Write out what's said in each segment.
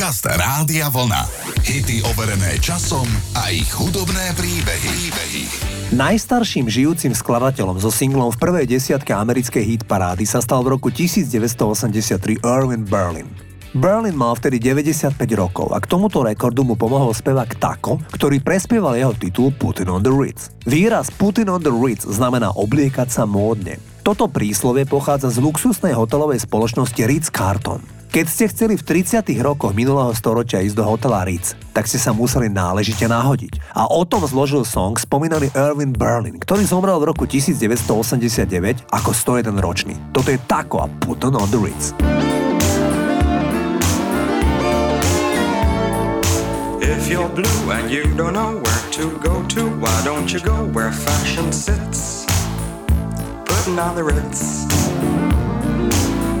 Podcast Rádia Vlna. Hity overené časom a ich hudobné príbehy. príbehy. Najstarším žijúcim skladateľom so singlom v prvej desiatke americkej hit parády sa stal v roku 1983 Erwin Berlin. Berlin mal vtedy 95 rokov a k tomuto rekordu mu pomohol spevák Taco, ktorý prespieval jeho titul Putin on the Ritz. Výraz Putin on the Ritz znamená obliekať sa módne. Toto príslovie pochádza z luxusnej hotelovej spoločnosti Ritz-Carlton. Keď ste chceli v 30. rokoch minulého storočia ísť do hotela Ritz, tak ste sa museli náležite nahodiť. A o tom zložil song spomínaný Erwin Berlin, ktorý zomrel v roku 1989 ako 101 ročný. Toto je Taco a Put on the Ritz. If you're blue and you don't know where to go to, why don't you go where fashion sits? Putting on the Ritz.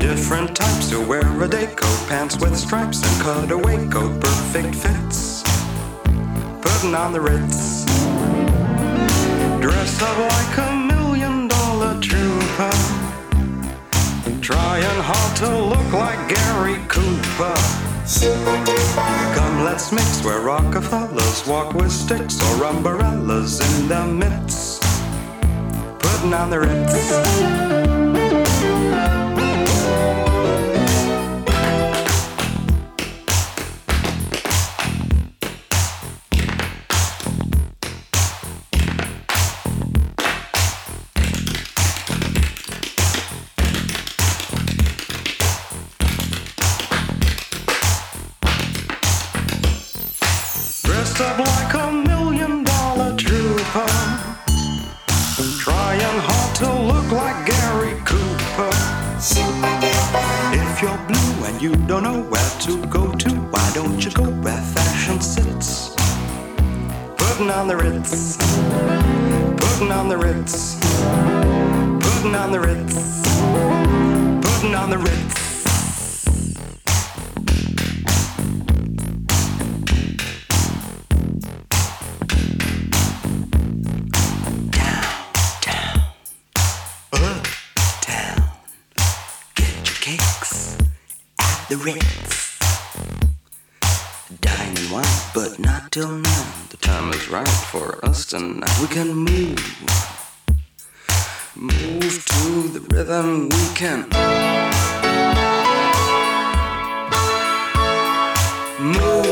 Different types who wear a day coat, pants with stripes and cutaway coat, perfect fits. Putting on the Ritz. Dress up like a million dollar trooper. Trying hard to look like Gary Cooper. Come, let's mix where Rockefellers walk with sticks or umbrellas in their midst. Putting on the Ritz. Ritz. Putting on the Ritz. Putting on the Ritz. Putting on the Ritz. Uptown. Get your kicks at the Ritz. Dine and wine, but not till now. The is right for us tonight. We can move. Move to the rhythm we can. Move.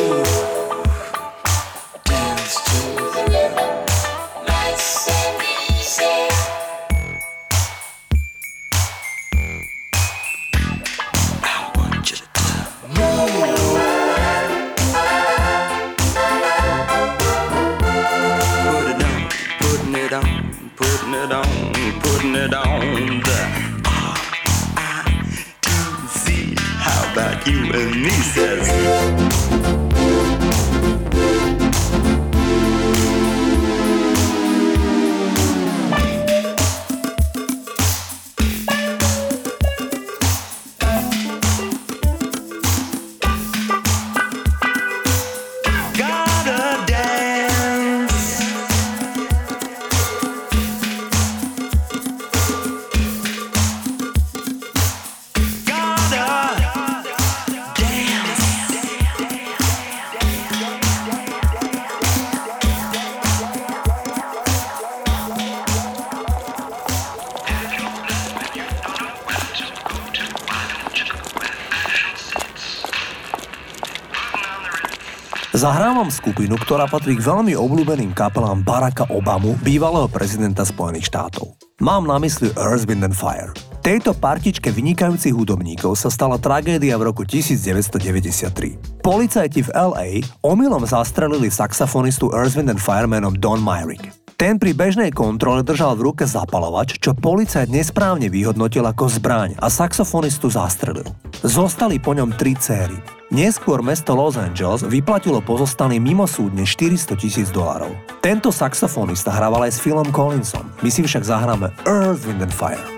Skupinu, ktorá patrí k veľmi obľúbeným kapelám Baracka Obamu, bývalého prezidenta Spojených štátov. Mám na mysli Earth, Wind and Fire. Tejto partičke vynikajúcich hudobníkov sa stala tragédia v roku 1993. Policajti v LA omylom zastrelili saxofonistu Earth, Wind and Fire menom Don Myrick. Ten pri bežnej kontrole držal v ruke zapalovač, čo policajt nesprávne vyhodnotil ako zbraň a saxofonistu zastrelil. Zostali po ňom tri céry. Neskôr mesto Los Angeles vyplatilo pozostalým mimosúdne 400 tisíc dolarov. Tento saxofonista hrával aj s Philom Collinsom. My si však zahráme Earth, Wind and Fire.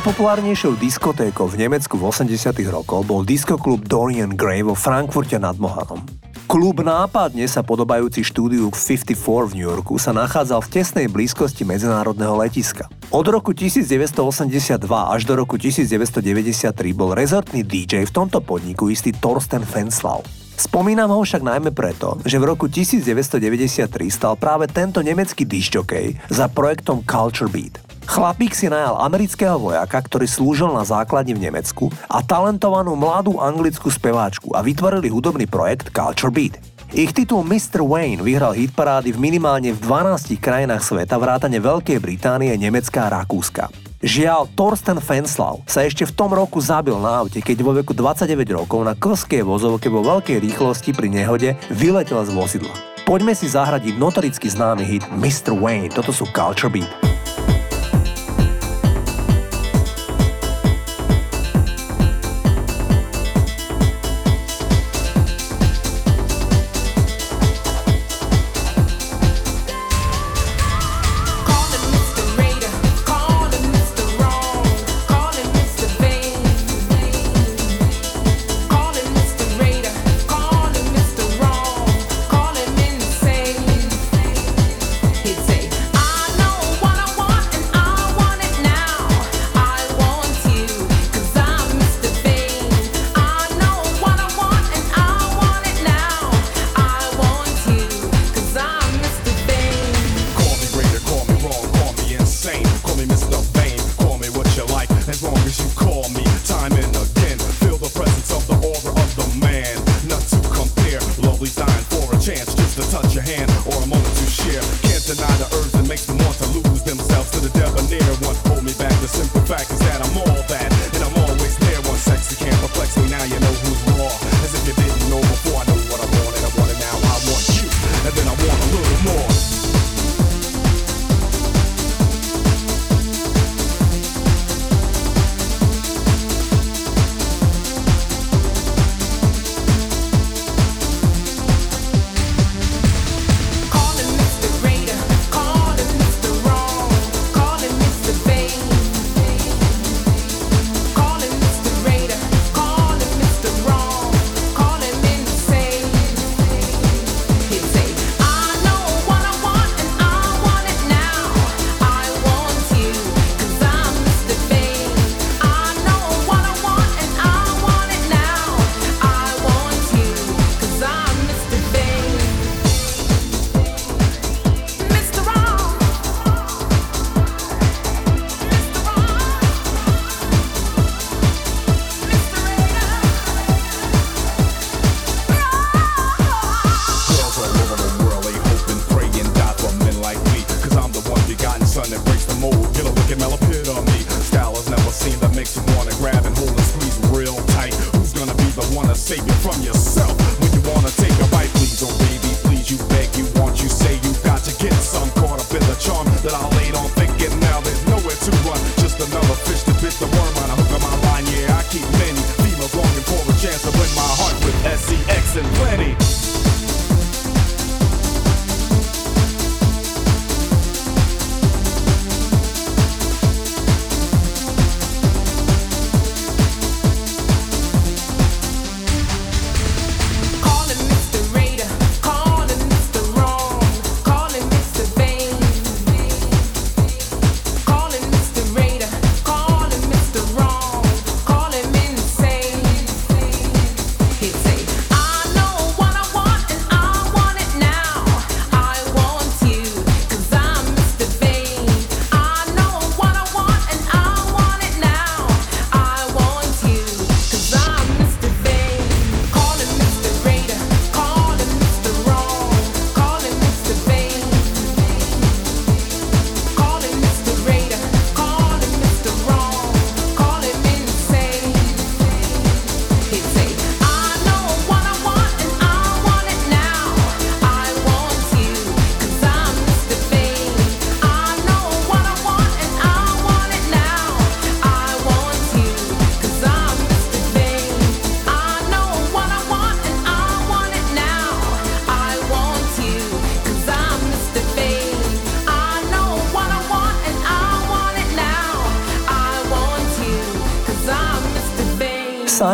Najpopulárnejšou diskotékou v Nemecku v 80 rokoch bol diskoklub Dorian Gray vo Frankfurte nad Mohanom. Klub nápadne sa podobajúci štúdiu 54 v New Yorku sa nachádzal v tesnej blízkosti medzinárodného letiska. Od roku 1982 až do roku 1993 bol rezortný DJ v tomto podniku istý Thorsten Fenslav. Spomínam ho však najmä preto, že v roku 1993 stal práve tento nemecký dišťokej za projektom Culture Beat. Chlapík si najal amerického vojaka, ktorý slúžil na základni v Nemecku a talentovanú mladú anglickú speváčku a vytvorili hudobný projekt Culture Beat. Ich titul Mr. Wayne vyhral hitparády v minimálne v 12 krajinách sveta vrátane Veľkej Británie, Nemecka a Rakúska. Žiaľ, Thorsten Fenslav sa ešte v tom roku zabil na aute, keď vo veku 29 rokov na klskej vozovke vo veľkej rýchlosti pri nehode vyletel z vozidla. Poďme si zahradiť notoricky známy hit Mr. Wayne, toto sú Culture Beat.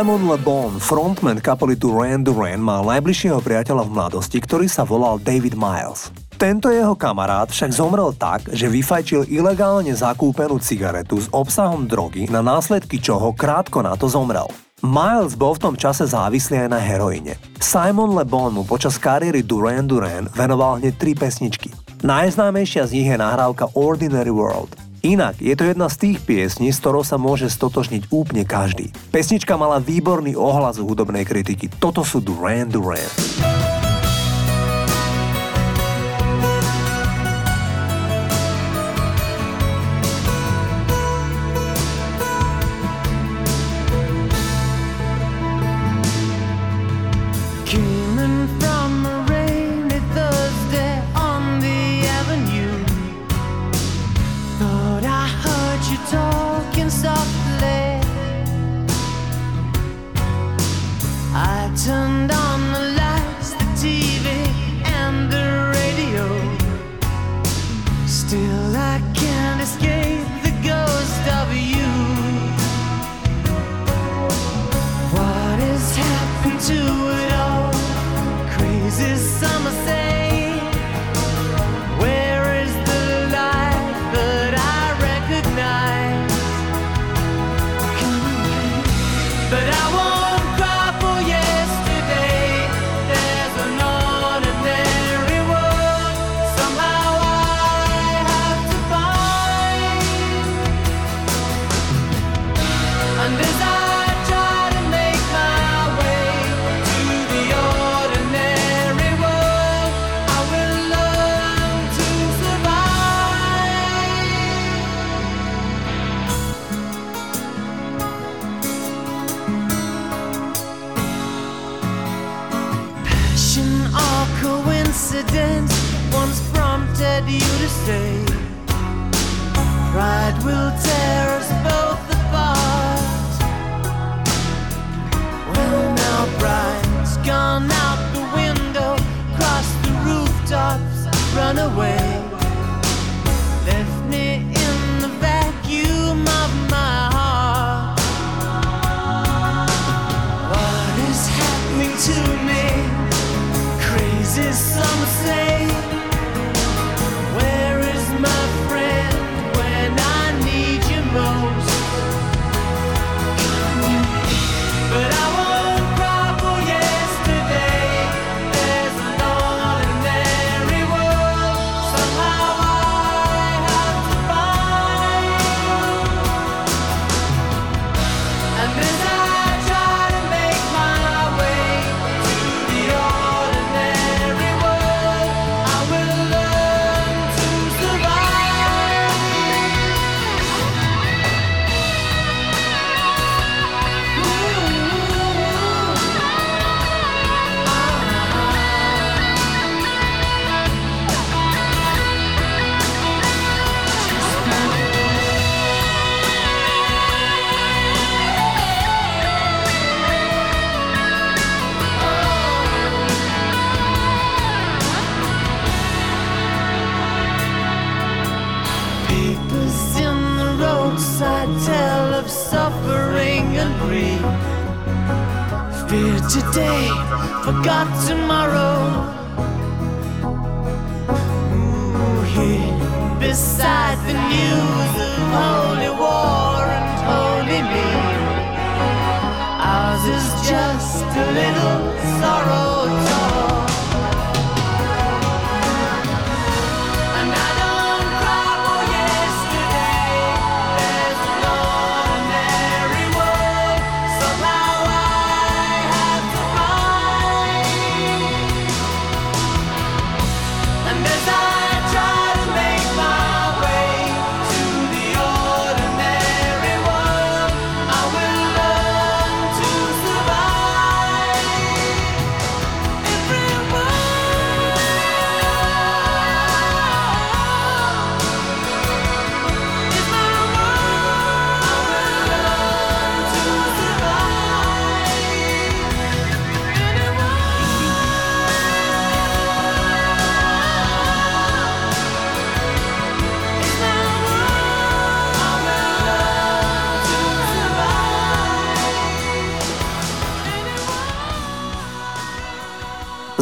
Damon LeBon, frontman kapely Rand Duran, mal najbližšieho priateľa v mladosti, ktorý sa volal David Miles. Tento jeho kamarát však zomrel tak, že vyfajčil ilegálne zakúpenú cigaretu s obsahom drogy, na následky čoho krátko na to zomrel. Miles bol v tom čase závislý aj na heroine. Simon Le Bon mu počas kariéry Duran Duran venoval hneď tri pesničky. Najznámejšia z nich je nahrávka Ordinary World – Inak je to jedna z tých piesní, s ktorou sa môže stotožniť úplne každý. Pesnička mala výborný ohlas u hudobnej kritiky. Toto sú Duran Duran. Little sorrow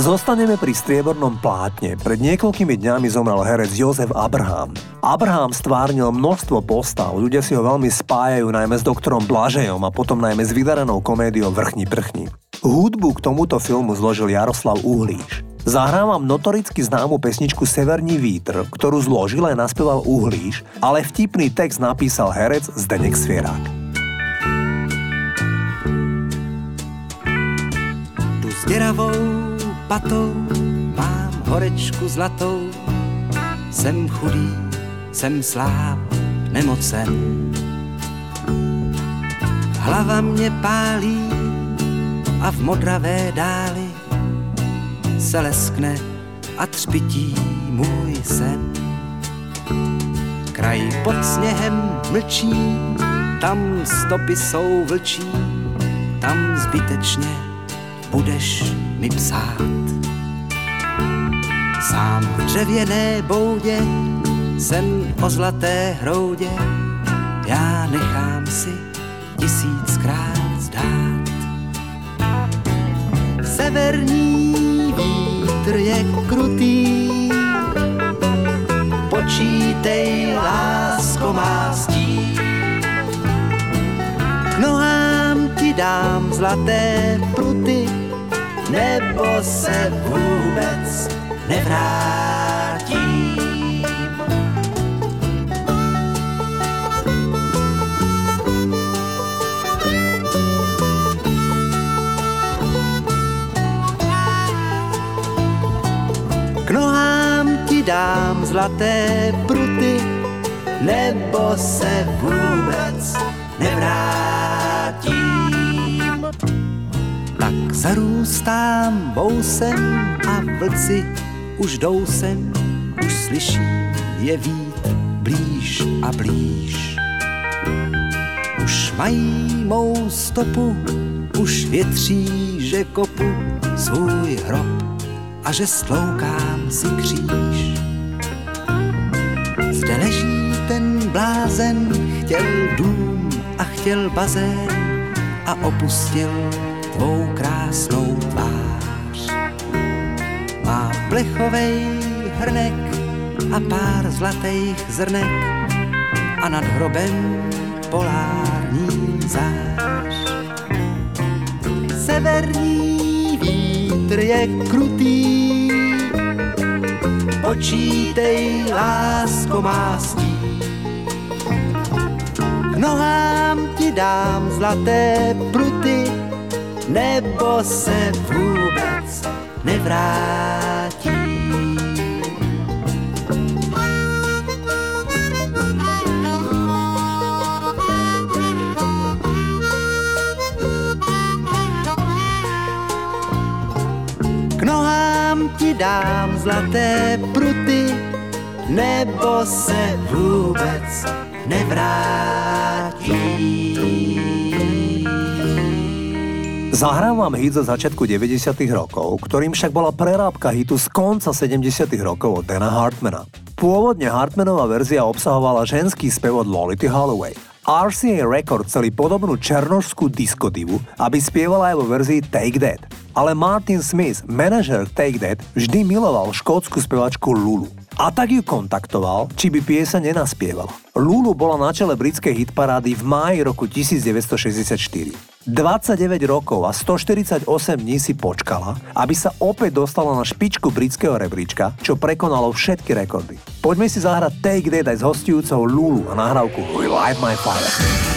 Zostaneme pri striebornom plátne. Pred niekoľkými dňami zomrel herec Jozef Abraham. Abraham stvárnil množstvo postav, ľudia si ho veľmi spájajú najmä s doktorom Blažejom a potom najmä s vydarenou komédiou Vrchni prchni. Hudbu k tomuto filmu zložil Jaroslav Uhlíš. Zahrávam notoricky známu pesničku Severní vítr, ktorú zložil aj naspieval Uhlíš, ale vtipný text napísal herec Zdenek Svierák. Děravou patou mám horečku zlatou. Jsem chudý, jsem sláb, nemocen. Hlava mě pálí a v modravé dáli se leskne a třpití můj sen. Kraj pod sněhem mlčí, tam stopy jsou vlčí, tam zbytečně budeš mi psát. Sám v dřevěné boudě jsem o zlaté hroudě, já nechám si tisíckrát zdát. Severní vítr je krutý, počítej, lásko má stí. K nohám ti dám zlaté pruty, nebo se vůbec nevrátím. K nohám ti dám zlaté pruty, nebo se vůbec nevrátím. Zarůstám bousem a vlci už jdou sem, už slyším je vít blíž a blíž. Už mají mou stopu, už větří, že kopu svůj hrob a že stloukám si kříž. Zde leží ten blázen, chtěl dům a chtěl bazén a opustil tvou krásnou tvář. Má plechovej hrnek a pár zlatých zrnek a nad hrobem polární zář. Severní vítr je krutý, počítej, lásko má stí. K nohám ti dám zlaté pruty, nebo se vůbec nevrátí. K nohám ti dám zlaté pruty, nebo se vůbec nevrátí. Zahrám vám hit zo začiatku 90 rokov, ktorým však bola prerábka hitu z konca 70 rokov od Dana Hartmana. Pôvodne Hartmanová verzia obsahovala ženský spev od Lolity Holloway. RCA Records chceli podobnú černožskú diskodivu, aby spievala aj vo verzii Take That. Ale Martin Smith, manažer Take That, vždy miloval škótsku spevačku Lulu. A tak ju kontaktoval, či by piesa nenaspievala. Lulu bola na čele britskej hitparády v máji roku 1964. 29 rokov a 148 dní si počkala, aby sa opäť dostala na špičku britského rebríčka, čo prekonalo všetky rekordy. Poďme si zahrať Take That aj s hostujúcou Lulu a nahrávku Relight My Fire.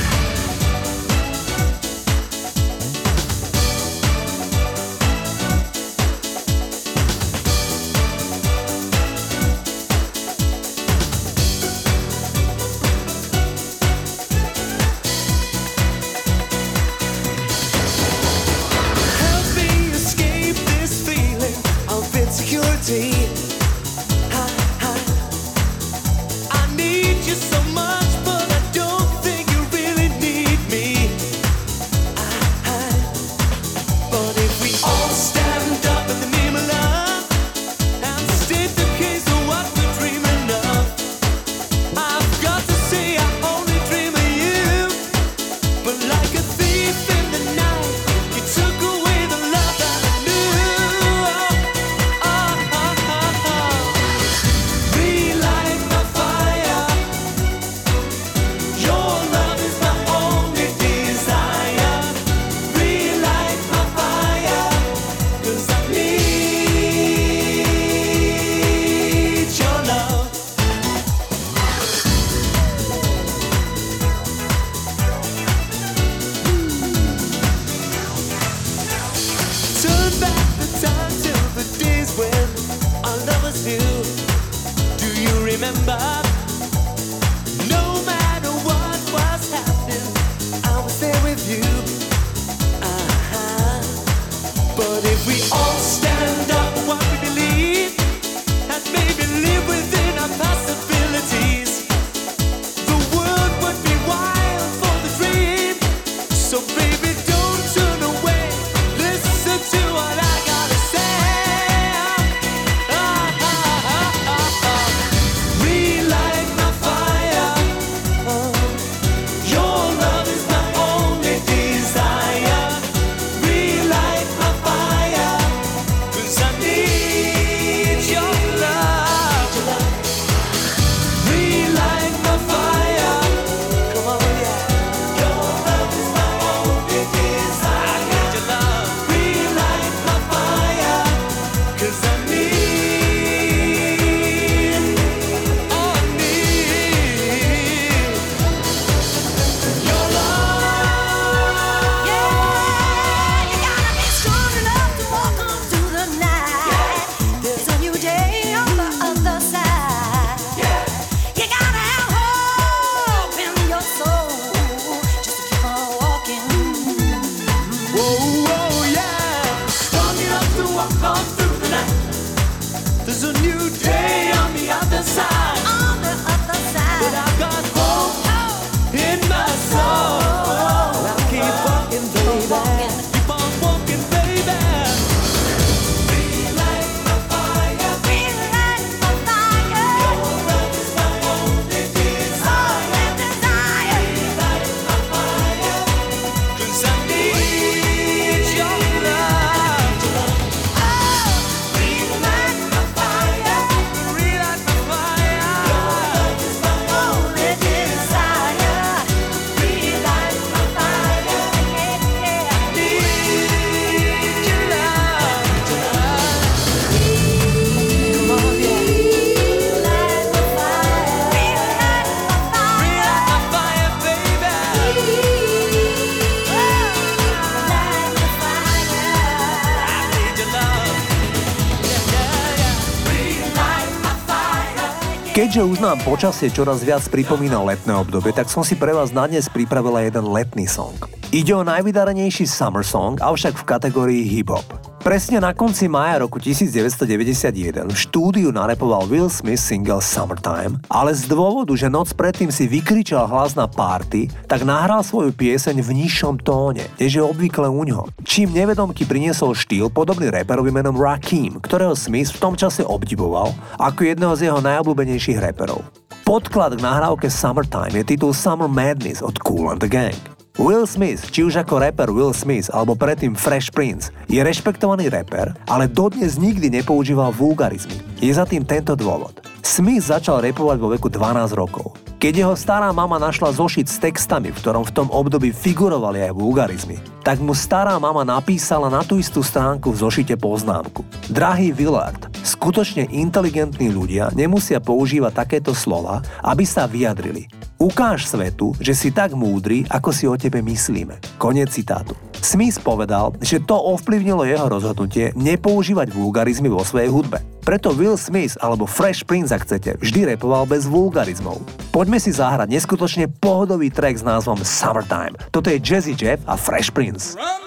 Keďže už nám počasie čoraz viac pripomína letné obdobie, tak som si pre vás na dnes pripravila jeden letný song. Ide o najvydarenejší summer song, avšak v kategórii hip-hop. Presne na konci mája roku 1991 v štúdiu narepoval Will Smith single Summertime, ale z dôvodu, že noc predtým si vykričal hlas na party, tak nahral svoju pieseň v nižšom tóne, než je obvykle u ňoho. Čím nevedomky priniesol štýl podobný reperovi menom Rakim, ktorého Smith v tom čase obdivoval ako jedného z jeho najobľúbenejších reperov. Podklad k nahrávke Summertime je titul Summer Madness od Cool and the Gang. Will Smith, či už ako rapper Will Smith alebo predtým Fresh Prince, je rešpektovaný rapper, ale dodnes nikdy nepoužíval vulgarizmy. Je za tým tento dôvod. Smith začal repovať vo veku 12 rokov. Keď jeho stará mama našla zošit s textami, v ktorom v tom období figurovali aj vulgarizmy, tak mu stará mama napísala na tú istú stránku v zošite poznámku. Drahý Willard, skutočne inteligentní ľudia nemusia používať takéto slova, aby sa vyjadrili. Ukáž svetu, že si tak múdry, ako si o tebe myslíme. Konec citátu. Smith povedal, že to ovplyvnilo jeho rozhodnutie nepoužívať vulgarizmy vo svojej hudbe. Preto Will Smith alebo Fresh Prince, ak chcete, vždy repoval bez vulgarizmov. Poďme si zahrať neskutočne pohodový track s názvom Summertime. Toto je Jazzy Jeff a Fresh Prince. Drums,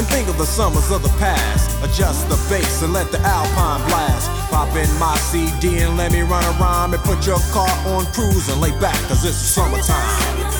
And think of the summers of the past. Adjust the bass and let the alpine blast. Pop in my CD and let me run a rhyme and put your car on cruise and lay back, cause it's summertime.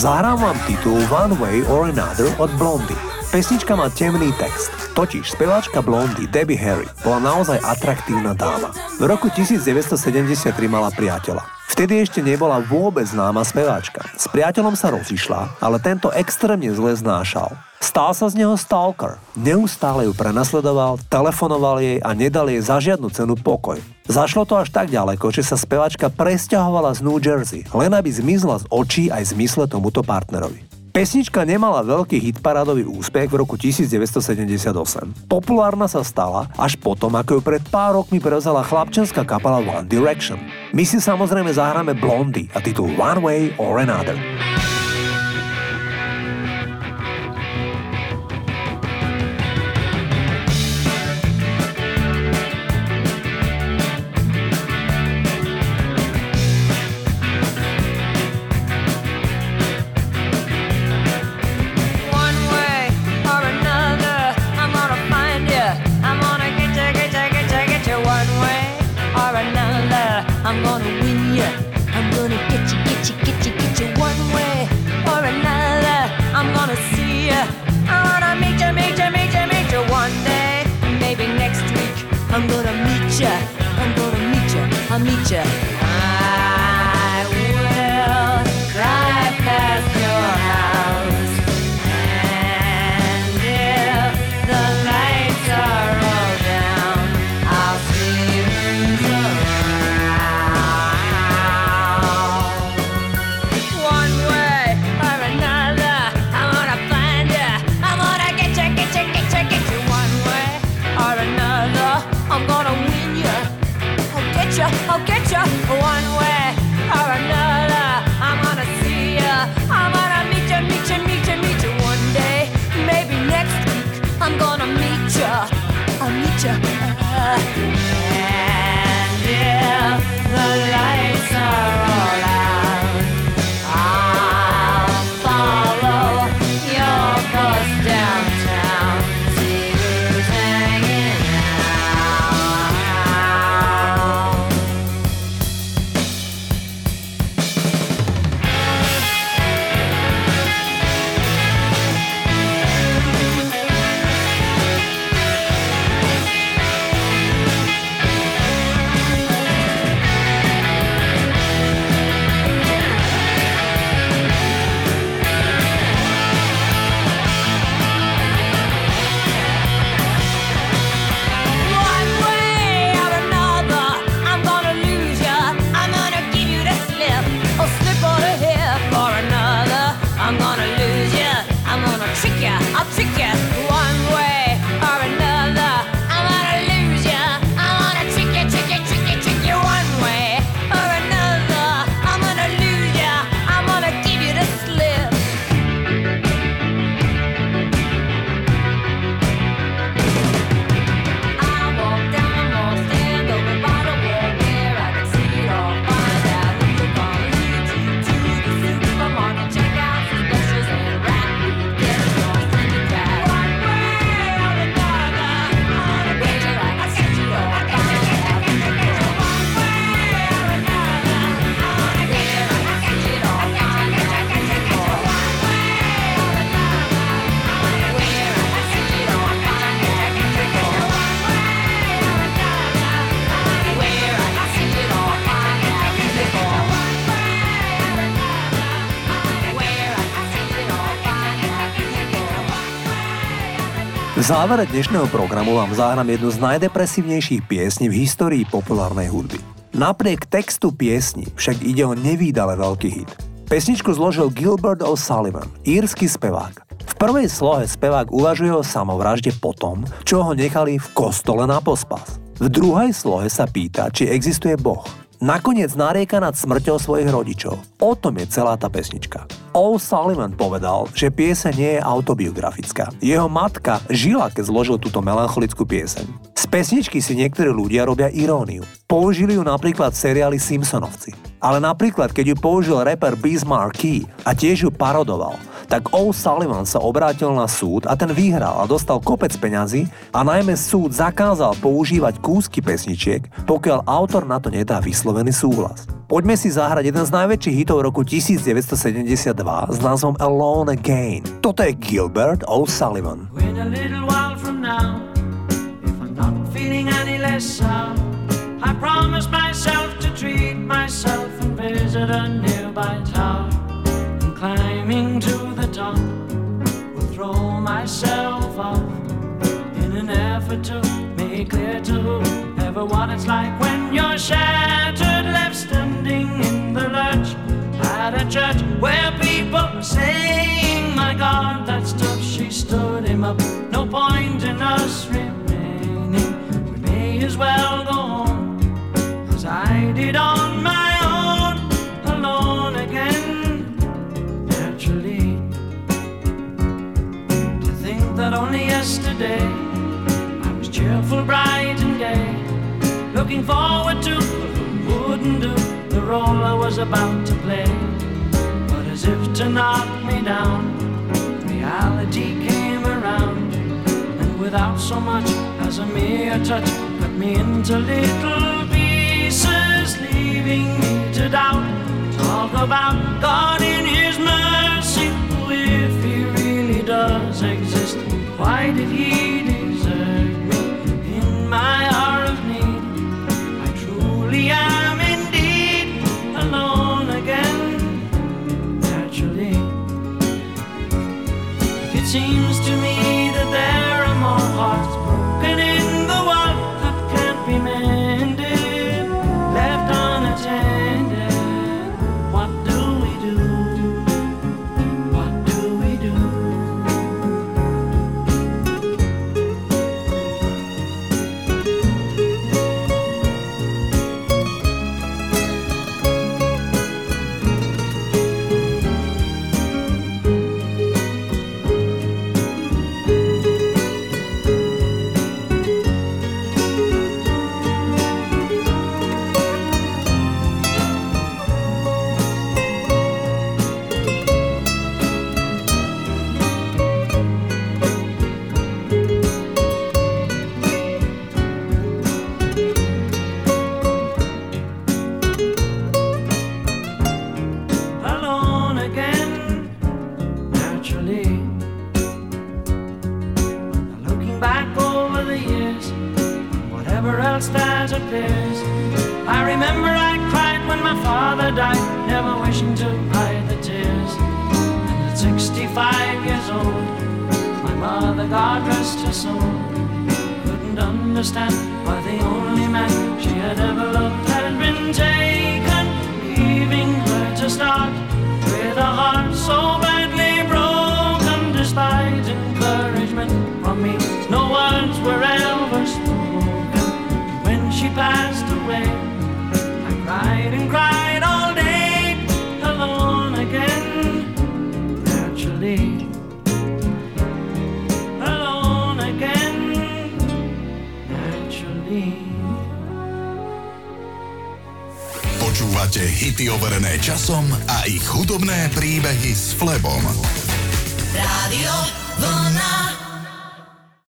Zahrám vám titul One Way or Another od Blondy. Pesnička má temný text, totiž speváčka Blondy Debbie Harry bola naozaj atraktívna dáma. V roku 1973 mala priateľa. Vtedy ešte nebola vôbec známa speváčka. S priateľom sa rozišla, ale tento extrémne zle znášal. Stal sa z neho stalker. Neustále ju prenasledoval, telefonoval jej a nedal jej za žiadnu cenu pokoj. Zašlo to až tak ďaleko, že sa speváčka presťahovala z New Jersey, len aby zmizla z očí aj zmysle tomuto partnerovi. Pesnička nemala veľký hitparádový úspech v roku 1978. Populárna sa stala až potom, ako ju pred pár rokmi prevzala chlapčenská kapela One Direction. My si samozrejme zahráme Blondy a titul One Way or Another. Závere dnešného programu vám zahrám jednu z najdepresívnejších piesní v histórii populárnej hudby. Napriek textu piesni však ide o nevýdale veľký hit. Pesničku zložil Gilbert O'Sullivan, írsky spevák. V prvej slohe spevák uvažuje o samovražde potom, čo ho nechali v kostole na pospas. V druhej slohe sa pýta, či existuje Boh. Nakoniec narieka nad smrťou svojich rodičov. O tom je celá tá pesnička. O'Sullivan povedal, že pieseň nie je autobiografická. Jeho matka žila, keď zložil túto melancholickú pieseň. Z pesničky si niektorí ľudia robia iróniu. Použili ju napríklad v seriáli Simpsonovci. Ale napríklad, keď ju použil rapper Bismarck Key a tiež ju parodoval, tak O'Sullivan sa obrátil na súd a ten vyhral a dostal kopec peňazí a najmä súd zakázal používať kúsky pesničiek, pokiaľ autor na to nedá vyslovený súhlas. Poďme si zahrať jeden z najväčších hitov roku 1972 s názvom Alone Again. Toto je Gilbert O'Sullivan. Wait I promise myself to treat myself and visit a nearby tower. Climbing to the top, will throw myself off in an effort to make clear to what it's like when you're shattered, left standing in the lurch at a church where people are saying, My God, that's tough. She stood him up. No point in us remaining. We may as well go home as I did on my that only yesterday I was cheerful, bright, and gay, looking forward to wouldn't do the role I was about to play. But as if to knock me down, reality came around, and without so much as a mere touch, cut me into little pieces, leaving me to doubt. Talk about God in His mercy, if He really does exist, why did He desert me in my hour of need? I truly am indeed alone again, naturally. It seems to me